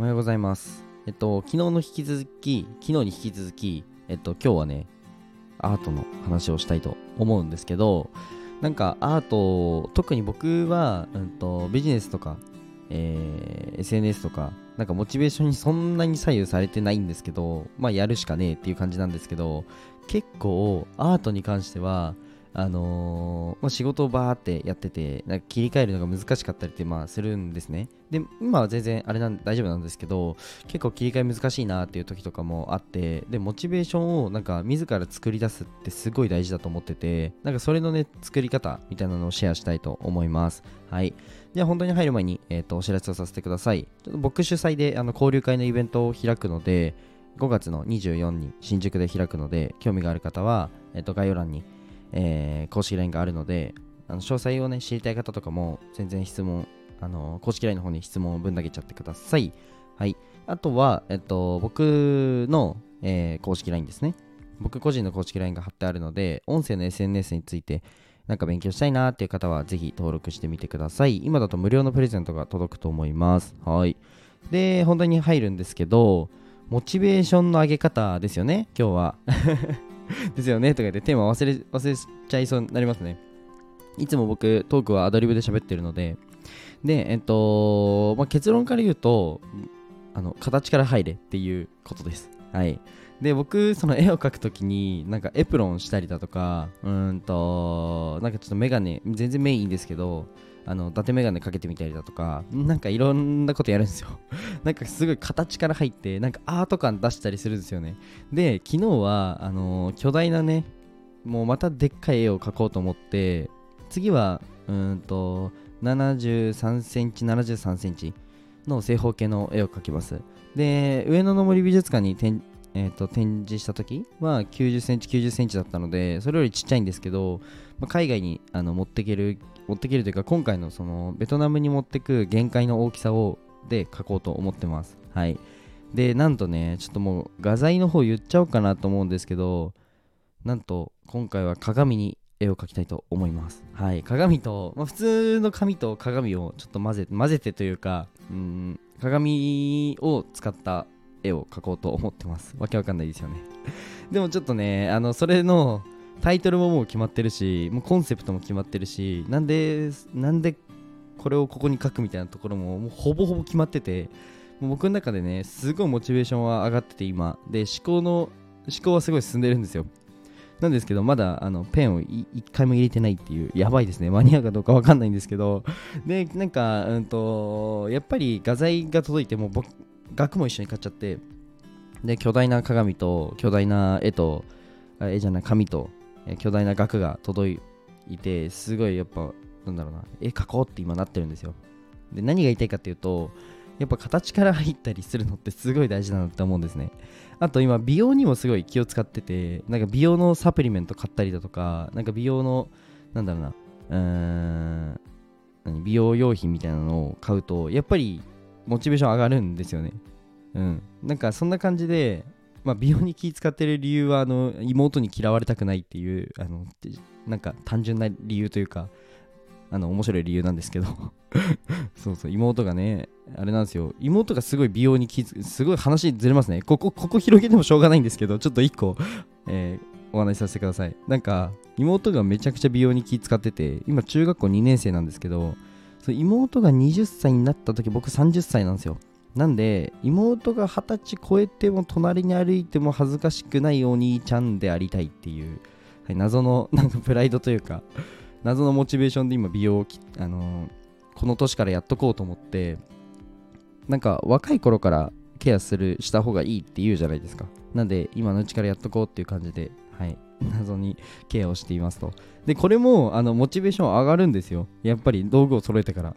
おはようございます。えっと、昨日の引き続き、昨日に引き続き、えっと、今日はね、アートの話をしたいと思うんですけど、なんかアート、特に僕は、うんと、ビジネスとか、えー SNS とか、なんかモチベーションにそんなに左右されてないんですけど、まあやるしかねえっていう感じなんですけど、結構アートに関しては、あのーまあ、仕事をバーってやっててなんか切り替えるのが難しかったりってまあするんですね。で今は全然あれなん大丈夫なんですけど結構切り替え難しいなっていう時とかもあってでモチベーションをなんか自ら作り出すってすごい大事だと思っててなんかそれのね作り方みたいなのをシェアしたいと思います。はい。じゃあ本当に入る前に、えー、とお知らせをさせてください。ちょっと僕主催であの交流会のイベントを開くので5月の24に新宿で開くので興味がある方は、えー、と概要欄にえー公式 LINE があるのであの詳細をね知りたい方とかも全然質問あの公式 LINE の方に質問をぶん投げちゃってください。はい。あとは、えっと、僕の、えー公式 LINE ですね。僕個人の公式 LINE が貼ってあるので音声の SNS についてなんか勉強したいなっていう方はぜひ登録してみてください。今だと無料のプレゼントが届くと思います。はい。で本題に入るんですけどモチベーションの上げ方ですよね今日は。ですよねとか言ってテーマ忘れ忘れちゃいそうになりますね。いつも僕トークはアドリブで喋ってるので、で、えっと、まあ、結論から言うと、あの、形から入れっていうことです。はい。で、僕、その絵を描くときに、なんかエプロンしたりだとか、うんと、なんかちょっとメガネ、全然メインですけど、あの、伊達メガネかけてみたりだとか、なんかいろんなことやるんですよ。なんかすごい形から入って、なんかアート感出したりするんですよね。で昨日はあのー巨大なねもうまたでっかい絵を描こうと思って次はうーんと73センチ73センチの正方形の絵を描きますで上野の森美術館に展,、えーと展示した時は90センチ90センチだったのでそれよりちっちゃいんですけど、まあ海外にあの持ってける持ってけるというか今回のそのベトナムに持ってく限界の大きさをで描こうと思ってます。はい。でなんとねちょっともう画材の方言っちゃおうかなと思うんですけどなんと今回は鏡に絵を描きたいと思います。はい。鏡と、まあ、普通の紙と鏡をちょっと混ぜ混ぜてというかうん鏡を使った絵を描こうと思ってます。わけわかんないですよね。でもちょっとねあのそれのタイトルももう決まってるしもうコンセプトも決まってるしなんでなんでこれをここに書くみたいなところももうほぼほぼ決まっててもう僕の中でねすごいモチベーションは上がってて今。で思考の思考はすごい進んでるんですよ。なんですけどまだあのペンを一回も入れてないっていうやばいですね。間に合うかどうかわかんないんですけど。でなんかうんとやっぱり画材が届いてもう僕額も一緒に買っちゃって。で巨大な鏡と巨大な絵と絵じゃない紙と巨大な額が届いてすごいやっぱなんだろうな。絵描こうって今なってるんですよ。で何が言いたいかっていうとやっぱ形から入ったりするのってすごい大事だなって思うんですね。あと今美容にもすごい気を使っててなんか美容のサプリメント買ったりだとかなんか美容のなんだろうな。うーん何美容用品みたいなのを買うとやっぱりモチベーション上がるんですよね。うん。なんかそんな感じでまあ、美容に気使ってる理由はあの妹に嫌われたくないっていうあのなんか単純な理由というかあの面白い理由なんですけど。そうそう妹がねあれなんですよ。妹がすごい美容に気づすごい話ずれますね。ここここ広げてもしょうがないんですけどちょっと一個、えーお話しさせてください。なんか妹がめちゃくちゃ美容に気使ってて今中学校2年生なんですけどそう妹が20歳になった時僕30歳なんですよ。なんで妹が二十歳超えても隣に歩いても恥ずかしくないお兄ちゃんでありたいっていう、はい、謎の なんかプライドというか謎のモチベーションで今美容を、あのーこの年からやっとこうと思ってなんか若い頃からケアするした方がいいって言うじゃないですか。なんで今のうちからやっとこうっていう感じではい 謎にケアをしていますと。でこれもあのモチベーション上がるんですよ。やっぱり道具を揃えてから。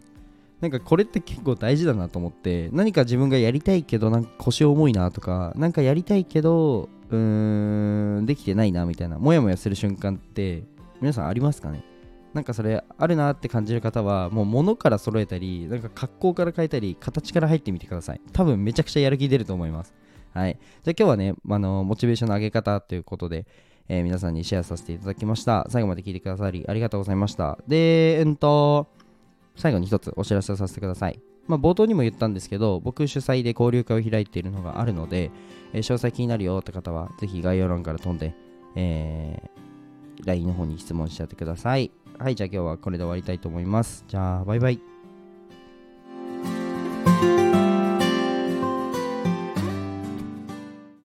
なんかこれって結構大事だなと思って何か自分がやりたいけどなんか腰重いなとかなんかやりたいけどうーんできてないなみたいなモヤモヤする瞬間って皆さんありますかね？なんかそれあるなって感じる方はもう物から揃えたりなんか格好から変えたり形から入ってみてください。多分めちゃくちゃやる気出ると思います。はい。じゃあ今日はねあのモチベーションの上げ方ということでえー皆さんにシェアさせていただきました。最後まで聞いてくださりありがとうございました。でうんと最後に一つお知らせをさせてください。まあ、冒頭にも言ったんですけど、僕主催で交流会を開いているのがあるので、えー詳細気になるよって方は、ぜひ概要欄から飛んで、えー LINE の方に質問しちゃってください。はい、じゃあ今日はこれで終わりたいと思います。じゃあ、バイバイ。